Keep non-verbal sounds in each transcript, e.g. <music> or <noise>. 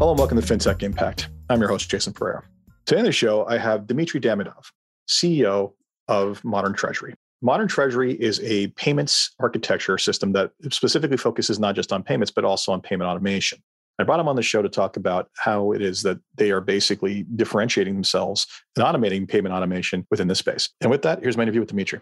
Hello and welcome to FinTech Impact. I'm your host, Jason Pereira. Today on the show, I have Dimitri Dadiomov, CEO of Modern Treasury. Modern Treasury is a payments architecture system that specifically focuses not just on payments, but also on payment automation. I brought him on the show to talk about how it is that they are basically differentiating themselves and automating payment automation within this space. And with that, here's my interview with Dimitri.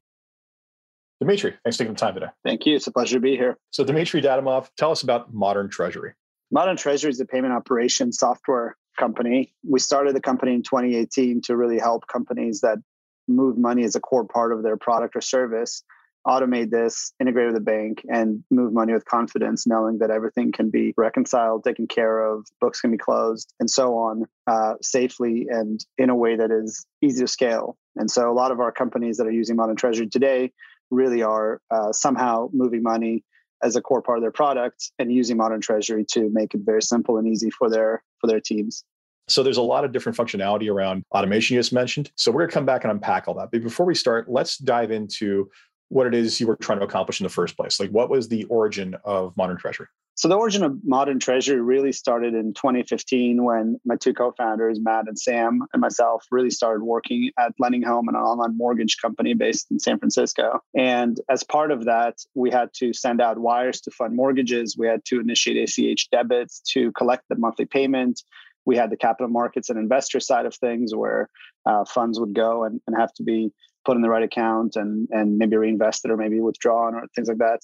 Dimitri, thanks for taking the time today. Thank you. It's a pleasure to be here. So, Dimitri Dadiomov, tell us about Modern Treasury. Modern Treasury is a payment operation software company. We started the company in 2018 to really help companies that move money as a core part of their product or service automate this, integrate with the bank, and move money with confidence, knowing that everything can be reconciled, taken care of, books can be closed, and so on uh, safely and in a way that is easy to scale. And so, a lot of our companies that are using Modern Treasury today really are uh, somehow moving money as a core part of their product and using modern treasury to make it very simple and easy for their for their teams. So there's a lot of different functionality around automation you just mentioned. So we're going to come back and unpack all that. But before we start let's dive into what it is you were trying to accomplish in the first place like what was the origin of modern treasury so the origin of Modern Treasury really started in 2015 when my two co-founders, Matt and Sam, and myself really started working at LendingHome, an online mortgage company based in San Francisco. And as part of that, we had to send out wires to fund mortgages. We had to initiate ACH debits to collect the monthly payment. We had the capital markets and investor side of things where uh, funds would go and, and have to be put in the right account and, and maybe reinvested or maybe withdrawn or things like that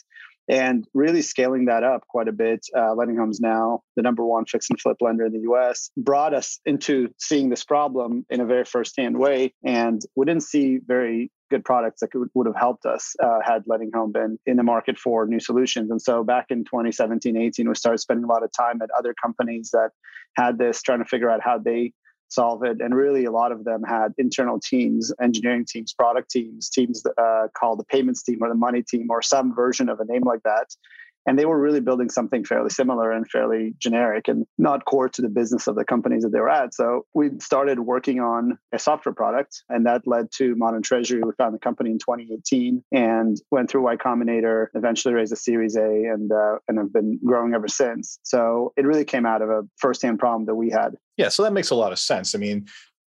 and really scaling that up quite a bit. Uh, LendingHome's now the number one fix and flip lender in the U.S. brought us into seeing this problem in a very firsthand way, and we didn't see very good products that could, would have helped us uh, had LendingHome been in the market for new solutions. And so back in 2017, 18, we started spending a lot of time at other companies that had this, trying to figure out how they solve it. And really, a lot of them had internal teams, engineering teams, product teams, teams that, uh, called the payments team or the money team or some version of a name like that and they were really building something fairly similar and fairly generic and not core to the business of the companies that they were at. So we started working on a software product, and that led to Modern Treasury. We found the company in 2018 and went through Y Combinator, eventually raised a Series A, and uh, and have been growing ever since. So it really came out of a firsthand problem that we had. Yeah, so that makes a lot of sense. I mean,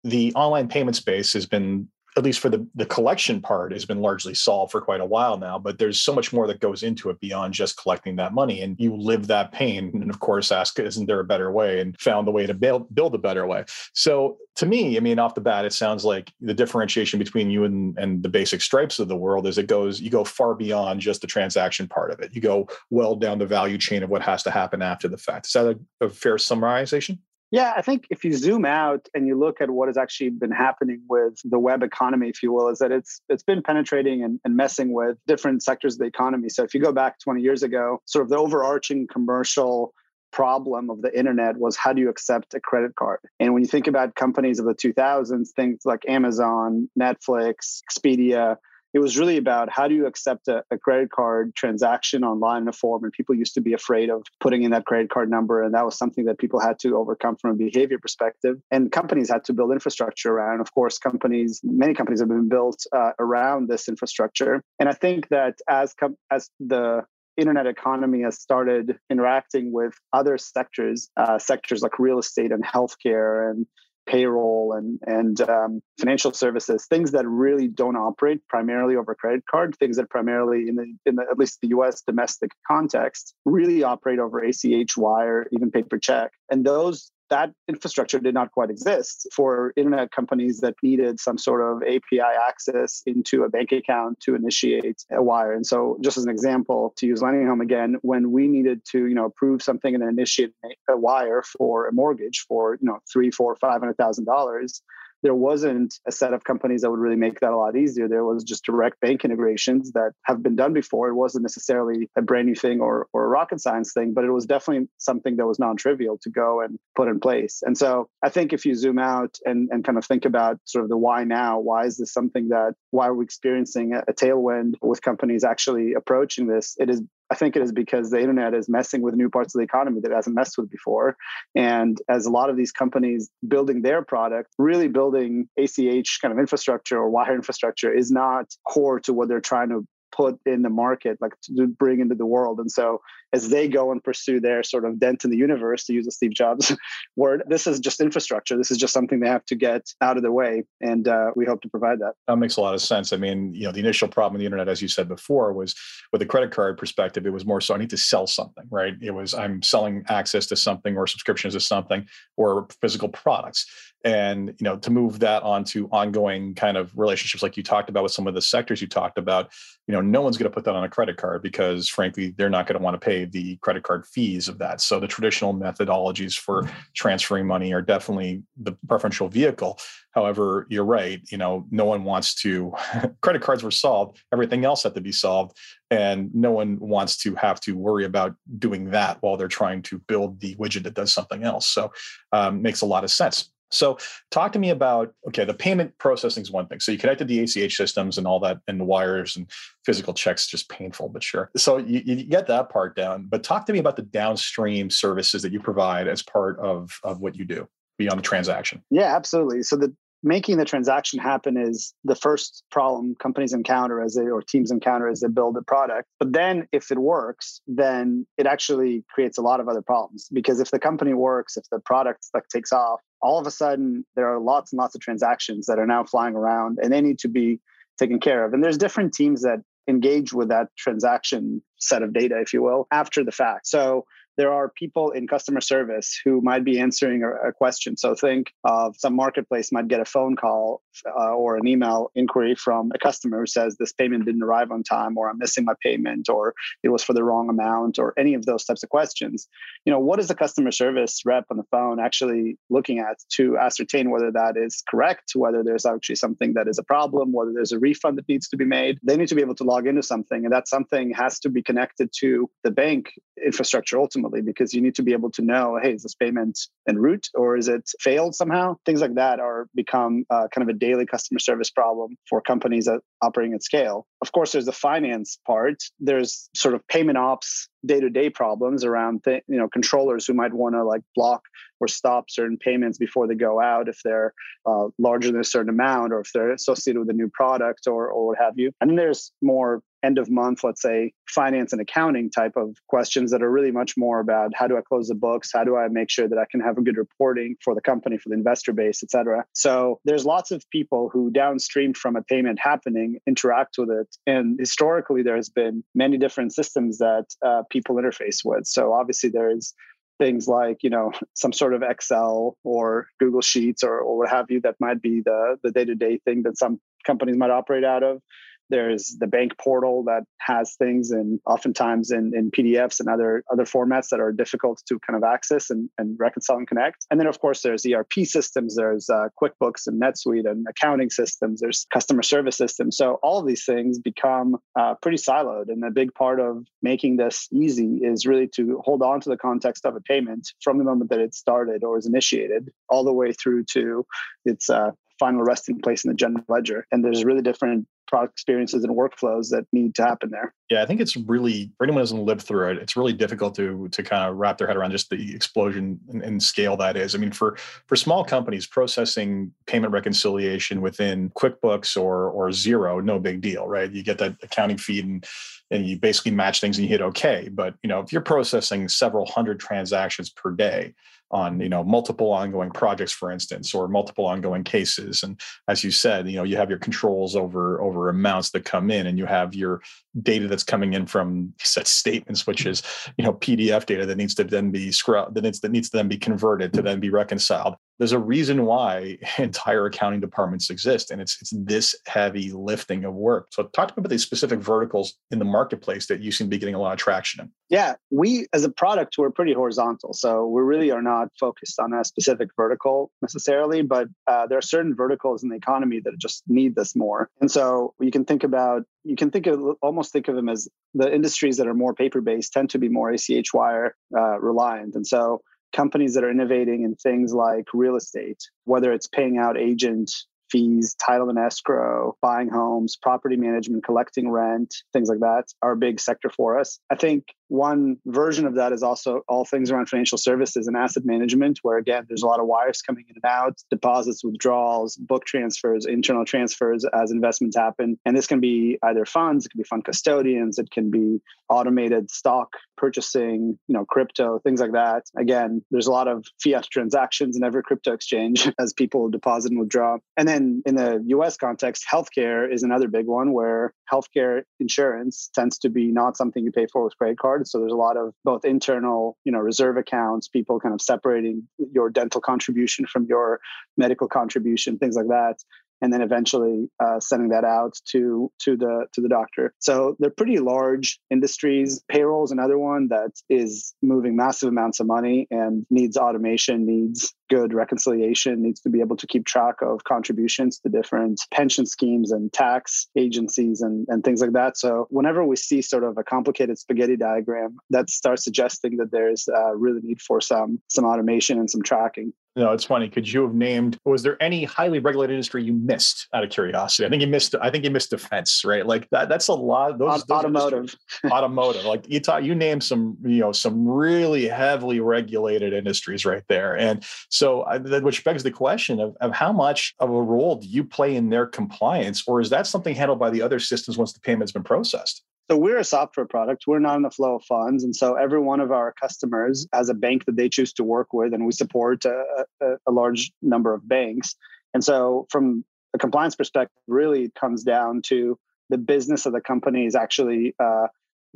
the online payment space has been at least for the, the collection part has been largely solved for quite a while now but there's so much more that goes into it beyond just collecting that money and you live that pain and of course ask isn't there a better way? and found the way to build, build a better way. So to me i mean off the bat it sounds like the differentiation between you and, and the basic stripes of the world is it goes you go far beyond just the transaction part of it. You go well down the value chain of what has to happen after the fact. Is that a, a fair summarization yeah, I think if you zoom out and you look at what has actually been happening with the web economy, if you will, is that it's it's been penetrating and, and messing with different sectors of the economy. So if you go back 20 years ago, sort of the overarching commercial problem of the internet was how do you accept a credit card? And when you think about companies of the 2000s, things like Amazon, Netflix, Expedia, it was really about how do you accept a, a, credit card transaction online in a form and people used to be afraid of putting in that credit card number. And that was something that people had to overcome from a behavior perspective. And companies had to build infrastructure around of course companies many companies have been built uh, around this infrastructure. And i think that as com- as the internet economy has started interacting with other sectors uh, sectors like real estate and healthcare and payroll and and um, financial services, things that really don't operate primarily over credit card, things that primarily in the in the, at least the U.S. domestic context really operate over ACH, wire, even paper check, and those that infrastructure did not quite exist for internet companies that needed some sort of API access into a bank account to initiate a wire. And so, just as an example, to use LendingHome again, when we needed to, you know, approve something and initiate a wire for a mortgage for, you know, three, four, five hundred thousand dollars, there wasn't a set of companies that would really make that a lot easier. There was just direct bank integrations that have been done before. It wasn't necessarily a brand new thing or, or a rocket science thing, but it was definitely something that was non trivial to go and put in place. And so I think if you zoom out and, and kind of think about sort of the why now, why is this something that, why are we experiencing a, a tailwind with companies actually approaching this? It is I think it is because the internet is messing with new parts of the economy that it hasn't messed with before. And as a lot of these companies building their product, really building ACH kind of infrastructure or wire infrastructure is not core to what they're trying to put in the market, like to bring into the world. And so as they go and pursue their sort of dent in the universe, to use a Steve Jobs <laughs> word, this is just infrastructure. This is just something they have to get out of the way. And uh, we hope to provide that. That makes a lot of sense. I mean, you know, the initial problem with the internet, as you said before, was with the credit card perspective, it was more so I need to sell something, right? It was I'm selling access to something or subscriptions to something or physical products and you know to move that onto ongoing kind of relationships like you talked about with some of the sectors you talked about you know no one's going to put that on a credit card because frankly they're not going to want to pay the credit card fees of that. So the traditional methodologies for transferring money are definitely the preferential vehicle. However you're right you know no one wants to <laughs> credit cards were solved everything else had to be solved and no one wants to have to worry about doing that while they're trying to build the widget that does something else. So um, makes a lot of sense so, talk to me about okay, the payment processing is one thing. So, you connected the ACH systems and all that, and the wires and physical checks, just painful, but sure. So, you, you get that part down. But talk to me about the downstream services that you provide as part of, of what you do beyond the transaction. Yeah, absolutely. So, the making the transaction happen is the first problem companies encounter as they or teams encounter as they build a product but then if it works then it actually creates a lot of other problems because if the company works if the product like takes off all of a sudden there are lots and lots of transactions that are now flying around and they need to be taken care of. And there's different teams that engage with that transaction set of data, if you will, after the fact. So there are people in customer service who might be answering a, a question. So think of some marketplace might get a phone call uh, or an email inquiry from a customer who says this payment didn't arrive on time, or I'm missing my payment, or it was for the wrong amount, or any of those types of questions. You know, what is the customer service rep on the phone actually looking at to ascertain whether that is correct, whether there's actually something that is a problem, whether there's a refund that needs to be made? They need to be able to log into something, and that something has to be connected to the bank infrastructure ultimately ultimately because you need to be able to know hey is this payment en route or is it failed somehow? Things like that are become uh, kind of a daily customer service problem for companies that operating at scale. Of course there's the finance part. There's sort of payment ops day-to-day problems around th- you know controllers who might want to like block or stop certain payments before they go out if they're uh, larger than a certain amount or if they're associated with a new product or, or what have you. And then there's more end of month, let's say finance and accounting type of questions that are really much more about how do I close the books? How do I make sure that I can have a good reporting for the company, for the investor base, et cetera. So there's lots of people who downstream from a payment happening interact with it. And historically, there has been many different systems that uh, people interface with. So obviously there is things like you know some sort of excel or google sheets or, or what have you that might be the the day-to-day thing that some companies might operate out of there's the bank portal that has things and oftentimes in, in PDFs and other other formats that are difficult to kind of access and, and reconcile and connect. And then of course there's ERP systems, there's uh, QuickBooks and NetSuite and accounting systems, there's customer service systems. So all of these things become uh, pretty siloed. And a big part of making this easy is really to hold on to the context of a payment from the moment that it started or is initiated all the way through to its uh, final resting place in the general ledger. And there's really different product experiences and workflows that need to happen there. Yeah, I think it's really for anyone who doesn't live through it, it's really difficult to to kind of wrap their head around just the explosion and, scale that is. I mean, for for small companies, processing payment reconciliation within QuickBooks or or Xero, no big deal, right? You get that accounting feed and and you basically match things and you hit okay. But you know, if you're processing several hundred transactions per day, on you know multiple ongoing projects for instance or multiple ongoing cases. And as you said you know you have your controls over over amounts that come in and you have your data that's coming in from set statements which mm-hmm. is you know pdf data that needs to then be scrubbed that needs that needs to then be converted to mm-hmm. then be reconciled there's a reason why <laughs> entire accounting departments exist and it's it's this heavy lifting of work. So talk to me about these specific verticals in the marketplace that you seem to be getting a lot of traction in. Yeah we as a product we're pretty horizontal so we really are not focused on a specific vertical necessarily but uh, there are certain verticals in the economy that just need this more. And so you can think about you can think of almost think of them as the industries that are more paper based tend to be more ach wire uh, reliant. And so companies that are innovating in things like real estate, whether it's paying out agent fees, title and escrow, buying homes, property management, collecting rent, things like that are a big sector for us. I think one version of that is also all things around financial services and asset management, where again, there's a lot of wires coming in and out, deposits, withdrawals, book transfers, internal transfers as investments happen. And this can be either funds, it can be fund custodians, it can be automated stock purchasing, you know, crypto, things like that. Again, there's a lot of fiat transactions in every crypto exchange <laughs> as people deposit and withdraw. And then in the US context, healthcare is another big one where healthcare insurance tends to be not something you pay for with credit cards. So there's a lot of both internal, you know, reserve accounts, people kind of separating your dental contribution from your medical contribution, things like that and then eventually uh, sending that out to to the to the doctor. So they're pretty large industries. Payroll is another one that is moving massive amounts of money and needs automation, needs good reconciliation, needs to be able to keep track of contributions to different pension schemes and tax agencies and, and things like that. So whenever we see sort of a complicated spaghetti diagram, that starts suggesting that there's a really need for some some automation and some tracking. No, it's funny. Could you have named? Was there any highly regulated industry you missed out of curiosity? I think you missed. I think you missed defense, right? Like that. That's a lot. Those, those automotive, <laughs> automotive. Like you thought, you named some, you know, some really heavily regulated industries right there. And so, which begs the question of, of how much of a role do you play in their compliance, or is that something handled by the other systems once the payment's been processed? So we're a software product. We're not in the flow of funds. And so every one of our customers has a bank that they choose to work with, and we support a, a, a large number of banks. And so from a compliance perspective, really comes down to the business of the company is actually uh,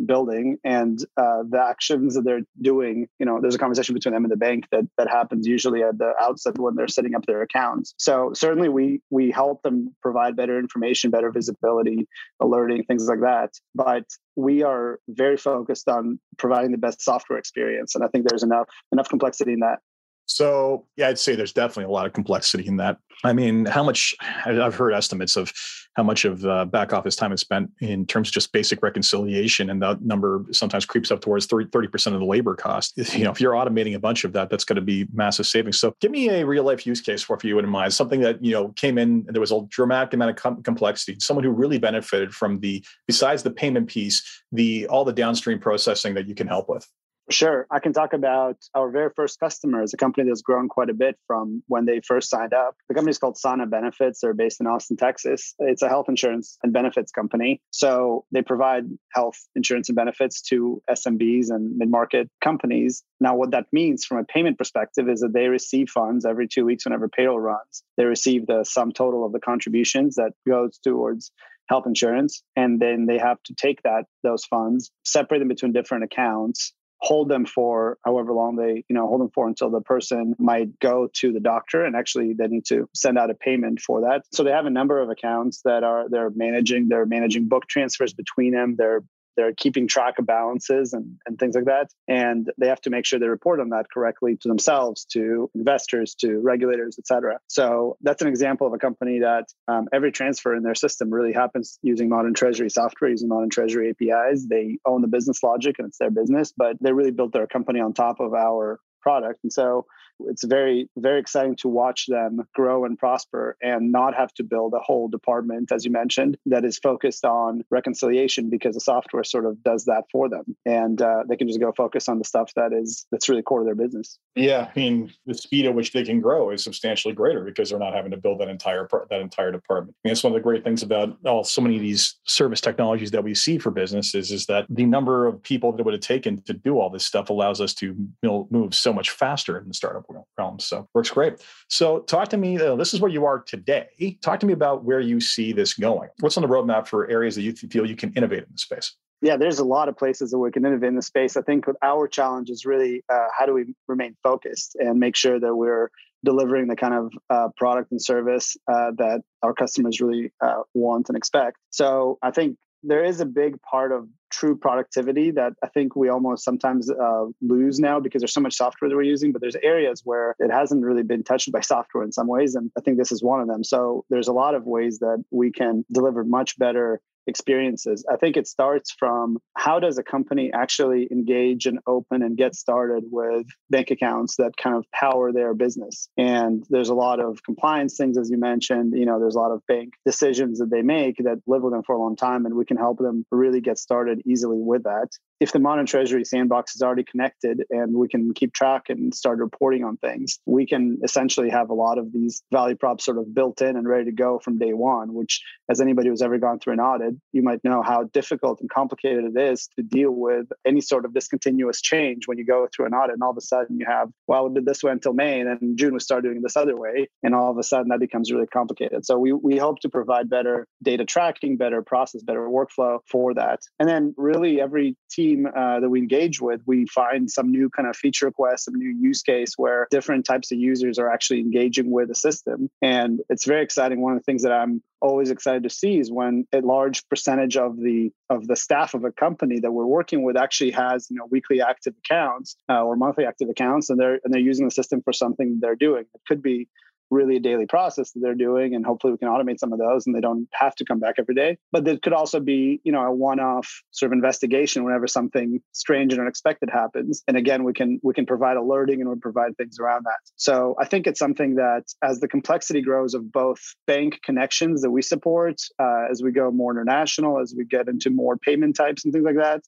building and uh, the actions that they're doing you know there's a conversation between them and the bank that that happens usually at the outset when they're setting up their accounts. So certainly we we help them provide better information better visibility alerting things like that. But we are very focused on providing the best software experience. And i think there's enough enough complexity in that so yeah, I'd say there's definitely a lot of complexity in that. I mean, how much I've heard estimates of how much of uh, back office time is spent in terms of just basic reconciliation, and that number sometimes creeps up towards 30 percent of the labor cost. <laughs> You know, if you're automating a bunch of that, that's going to be massive savings. So, give me a real life use case for you in mind, something that you know came in. And there was a dramatic amount of com- complexity. Someone who really benefited from the besides the payment piece, the all the downstream processing that you can help with. Sure. I can talk about our very first customer is a company that's grown quite a bit from when they first signed up. The company is called Sana Benefits. They're based in Austin, Texas. It's a health insurance and benefits company. So they provide health insurance and benefits to SMBs and mid market companies. Now, what that means from a payment perspective is that they receive funds every two weeks whenever payroll runs. They receive the sum total of the contributions that goes towards health insurance and then they have to take that those funds separate them between different accounts hold them for however long they you know hold them for until the person might go to the doctor and actually they need to send out a payment for that. So they have a number of accounts that are they're managing they're managing book transfers between them. They're they're keeping track of balances and, and things like that. And they have to make sure they report on that correctly to themselves, to investors, to regulators, et cetera. So that's an example of a company that um, every transfer in their system really happens using modern treasury software, using modern treasury APIs. They own the business logic and it's their business, but they really built their company on top of our product. And so it's very very exciting to watch them grow and prosper and not have to build a whole department as you mentioned that is focused on reconciliation because the software sort of does that for them. And uh, they can just go focus on the stuff that is that's really core to their business. Yeah i mean the speed at which they can grow is substantially greater because they're not having to build that entire that entire department. I mean, that's one of the great things about all so many of these service technologies that we see for businesses is that the number of people that it would have taken to do all this stuff allows us to move so much faster in the startup realm. So works great. So talk to me. Uh, this is where you are today. Talk to me about where you see this going. What's on the roadmap for areas that you feel you can innovate in the space? Yeah, there's a lot of places that we can innovate in the space. I think our challenge is really uh, how do we remain focused and make sure that we're delivering the kind of uh, product and service uh, that our customers really uh, want and expect. So I think there is a big part of true productivity that I think we almost sometimes uh, lose now because there's so much software that we're using, but there's areas where it hasn't really been touched by software in some ways. And I think this is one of them. So there's a lot of ways that we can deliver much better experiences. I think it starts from how does a company actually engage and open and get started with bank accounts that kind of power their business. And there's a lot of compliance things, as you mentioned. You know, there's a lot of bank decisions that they make that live with them for a long time, and we can help them really get started easily with that. If the modern treasury sandbox is already connected and we can keep track and start reporting on things, we can essentially have a lot of these value props sort of built in and ready to go from day one, which as anybody who's ever gone through an audit, you might know how difficult and complicated it is to deal with any sort of discontinuous change when you go through an audit and all of a sudden you have, well, we did this way until May and then June we start doing this other way. And all of a sudden that becomes really complicated. So we, we hope to provide better data tracking, better process, better workflow for that. And then really every team uh, that we engage with, we find some new kind of feature request, some new use case where different types of users are actually engaging with the system. And it's very exciting. One of the things that I'm always excited to see is when a large percentage of the of the staff of a company that we're working with actually has you know weekly active accounts uh, or monthly active accounts and they're and they're using the system for something they're doing it could be really a daily process that they're doing and hopefully we can automate some of those and they don't have to come back every day. But there could also be you know a one-off sort of investigation whenever something strange and unexpected happens. And again we can we can provide alerting and we provide things around that. So i think it's something that as the complexity grows of both bank connections that we support uh, as we go more international as we get into more payment types and things like that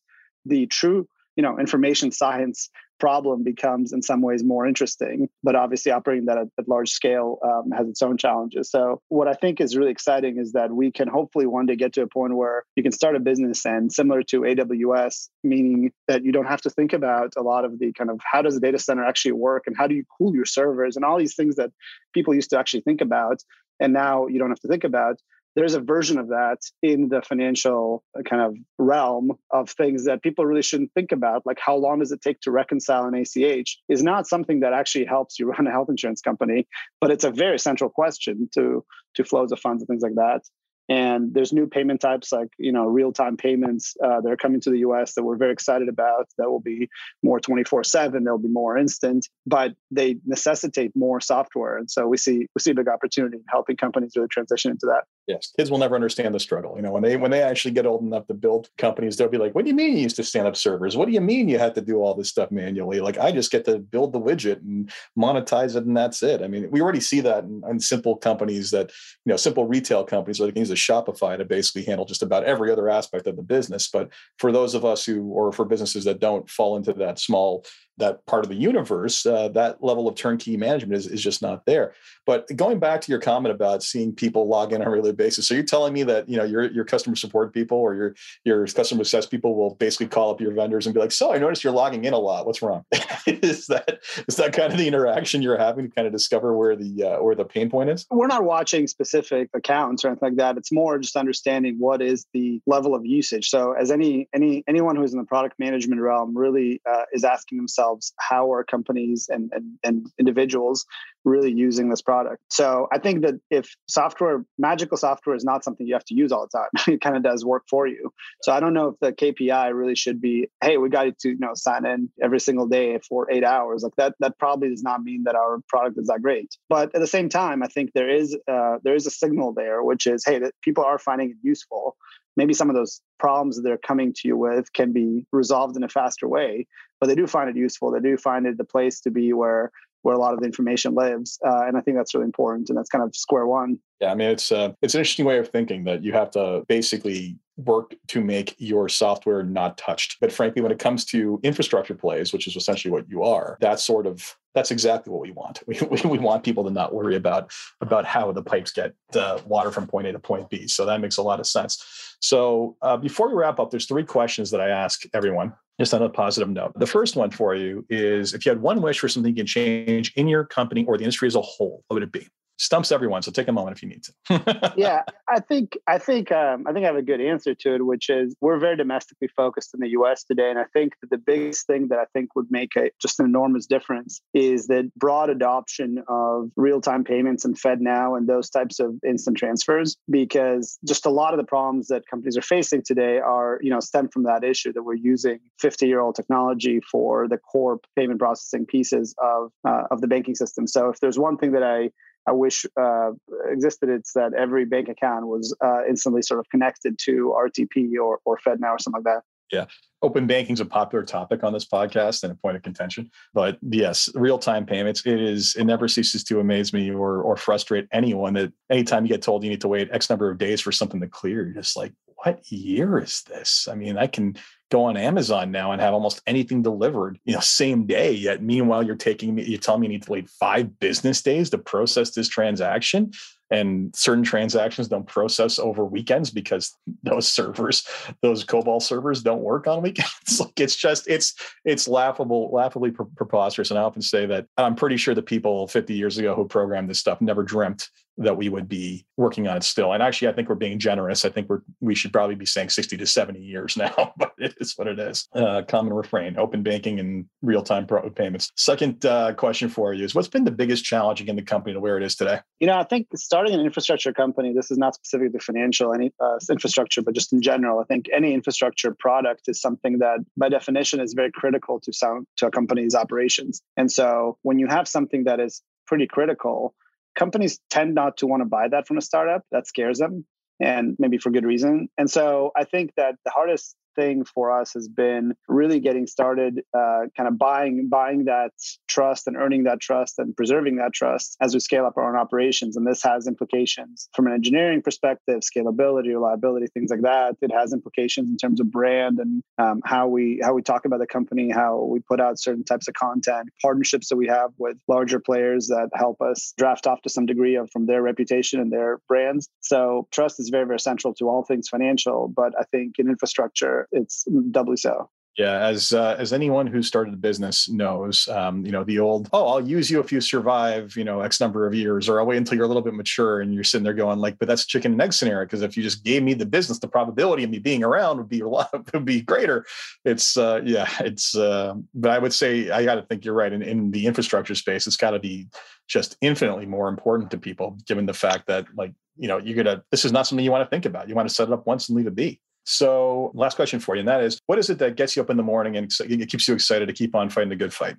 the true you know information science problem becomes in some ways more interesting but obviously operating that at, at large scale um, has its own challenges. So what i think is really exciting is that we can hopefully one day get to a point where you can start a business and similar to aws meaning that you don't have to think about a lot of the kind of how does the data center actually work and how do you cool your servers and all these things that people used to actually think about and now you don't have to think about there's a version of that in the financial uh, kind of realm of things that people really shouldn't think about like how long does it take to reconcile an ach is not something that actually helps you <laughs> run a health insurance company but it's a very central question to to flows of funds and things like that. And there's new payment types like you know real-time payments uh, that are coming to the us that we're very excited about that will be more 24-7 they'll be more instant but they necessitate more software. And so we see we see a big opportunity in helping companies really transition into that yes kids will never understand the struggle you know when they when they actually get old enough to build companies they'll be like what do you mean you used to stand up servers? What do you mean you had to do all this stuff manually? Like i just get to build the widget and monetize it and that's it. I mean we already see that in, in simple companies that you know simple retail companies can use a shopify to basically handle just about every other aspect of the business. But for those of us who or for businesses that don't fall into that small that part of the universe, uh, that level of turnkey management is, is just not there. But going back to your comment about seeing people log in on a regular basis, so you're telling me that you know your your customer support people or your your customer success people will basically call up your vendors and be like, "So I noticed you're logging in a lot. What's wrong?" <laughs> is that is that kind of the interaction you're having to kind of discover where the uh, where the pain point is? We're not watching specific accounts or anything like that. It's more just understanding what is the level of usage. So as any any anyone who's in the product management realm really uh, is asking themselves themselves how are companies and, and, and individuals really using this product? So i think that if software magical software is not something you have to use all the time <laughs> it kind of does work for you. So i don't know if the kpi really should be hey we got you to you know sign in every single day for eight hours. Like that that probably does not mean that our product is that great. But at the same time i think there is uh, there is a signal there which is hey that people are finding it useful maybe some of those problems that they're coming to you with can be resolved in a faster way but they do find it useful. They do find it the place to be where where a lot of the information lives uh, and i think that's really important and that's kind of square one. Yeah i mean it's uh, it's an interesting way of thinking that you have to basically work to make your software not touched but frankly when it comes to infrastructure plays which is essentially what you are that's sort of that's exactly what we want. <laughs> We, we, want people to not worry about about how the pipes get uh, water from point A to point B. So that makes a lot of sense. So uh, before we wrap up, there's three questions that I ask everyone, just on a positive note. The first one for you is if you had one wish for something you can change in your company or the industry as a whole, what would it be? Stumps everyone. So take a moment if you need to. <laughs> yeah, I think I think um, I think I have a good answer to it, which is we're very domestically focused in the U.S. today, and I think that the biggest thing that I think would make a, just an enormous difference is that broad adoption of real-time payments and FedNow and those types of instant transfers, because just a lot of the problems that companies are facing today are you know stem from that issue that we're using 50-year-old technology for the core payment processing pieces of uh, of the banking system. So if there's one thing that I I wish uh, existed. It's that every bank account was uh, instantly sort of connected to RTP or, or FedNow or something like that. Yeah. Open banking is a popular topic on this podcast and a point of contention. But yes, real time payments, it is, it never ceases to amaze me or, or frustrate anyone that anytime you get told you need to wait X number of days for something to clear, you're just like, what year is this? I mean, I can go on Amazon now and have almost anything delivered, you know, same day. Yet meanwhile, you're taking me, you tell me you need to wait five business days to process this transaction and certain transactions don't process over weekends because those servers those cobol servers don't work on <laughs> weekends like it's just it's it's laughable laughably preposterous and i often say that i'm pretty sure the people 50 years ago who programmed this stuff never dreamt that we would be working on it still. And actually, I think we're being generous. I think we're we should probably be saying 60 to 70 years <laughs> now, but it is what it is. Uh, common refrain: open banking and real time payments. Second uh, question for you is: What's been the biggest challenge in the company to where it is today? You know, I think starting an infrastructure company. This is not specifically financial any uh, infrastructure, but just in general. I think any infrastructure product is something that, by definition, is very critical to some to a company's operations. And so, when you have something that is pretty critical companies tend not to want to buy that from a startup. That scares them, and maybe for good reason. And so I think that the hardest thing for us has been really getting started, uh, kind of buying buying that trust and earning that trust and preserving that trust as we scale up our own operations. And this has implications from an engineering perspective, scalability, reliability, things like that. It has implications in terms of brand and um, how we how we talk about the company, how we put out certain types of content, partnerships that we have with larger players that help us draft off to some degree of from their reputation and their brands. So trust is very very central to all things financial, but I think in infrastructure it's doubly so. Yeah, as uh, as anyone who started a business knows, um, you know the old oh I'll use you if you survive you know X number of years, or I'll wait until you're a little bit mature, and you're sitting there going like, but that's chicken and egg scenario because if you just gave me the business, the probability of me being around would be a lot <laughs> would be greater. It's uh, yeah, it's uh, but I would say I got to think you're right. In, in the infrastructure space, it's got to be just infinitely more important to people, given the fact that like you know you're gonna this is not something you want to think about. You want to set it up once and leave it be. So, last question for you, and that is what is it that gets you up in the morning and it keeps you excited to keep on fighting the good fight?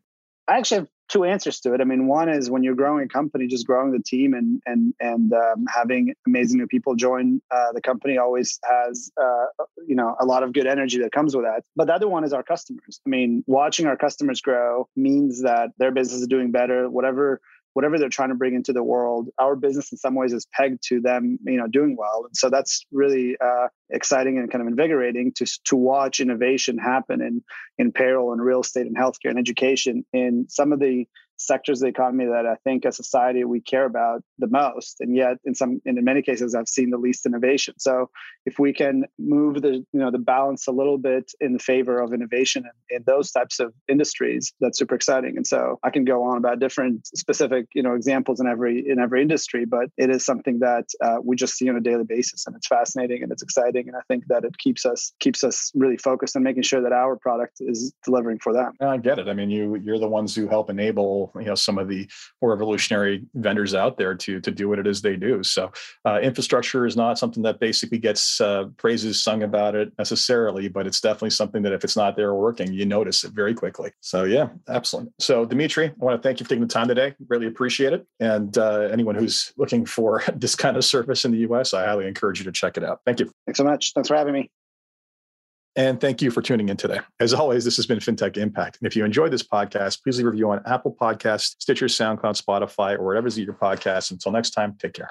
I actually have two answers to it. I mean, one is when you're growing a company, just growing the team and and and um, having amazing new people join uh, the company always has uh, you know a lot of good energy that comes with that. But the other one is our customers. I mean, watching our customers grow means that their business is doing better. Whatever whatever they're trying to bring into the world our business in some ways is pegged to them you know doing well. And so that's really uh, exciting and kind of invigorating to to watch innovation happen in in payroll and real estate and healthcare and education in some of the sectors of the economy that I think as society we care about the most, and yet in some and in many cases I've seen the least innovation. So if we can move the you know the balance a little bit in the favor of innovation in, in those types of industries, that's super exciting. And so I can go on about different specific you know examples in every in every industry, but it is something that uh, we just see on a daily basis, and it's fascinating and it's exciting, and I think that it keeps us keeps us really focused on making sure that our product is delivering for them. I get it. I mean, you you're the ones who help enable you know some of the more revolutionary vendors out there to to do what it is they do. So uh, infrastructure is not something that basically gets uh, praises sung about it necessarily, but it's definitely something that if it's not there working, you notice it very quickly. So yeah, excellent. So Dimitri, I want to thank you for taking the time today. Really appreciate it. And uh, anyone who's looking for <laughs> this kind of service in the U.S., I highly encourage you to check it out. Thank you. Thanks so much. Thanks for having me. And thank you for tuning in today. As always, this has been FinTech Impact. And if you enjoyed this podcast, please leave a review on Apple Podcasts, Stitcher, SoundCloud, Spotify, or you get your podcast. Until next time, take care.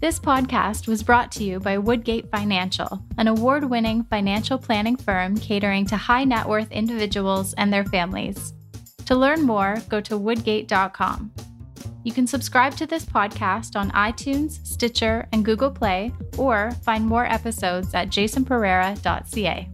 This podcast was brought to you by Woodgate Financial, an award winning financial planning firm catering to high net worth individuals and their families. To learn more, go to woodgate.com. You can subscribe to this podcast on iTunes, Stitcher, and Google Play, or find more episodes at jasonpereira.ca.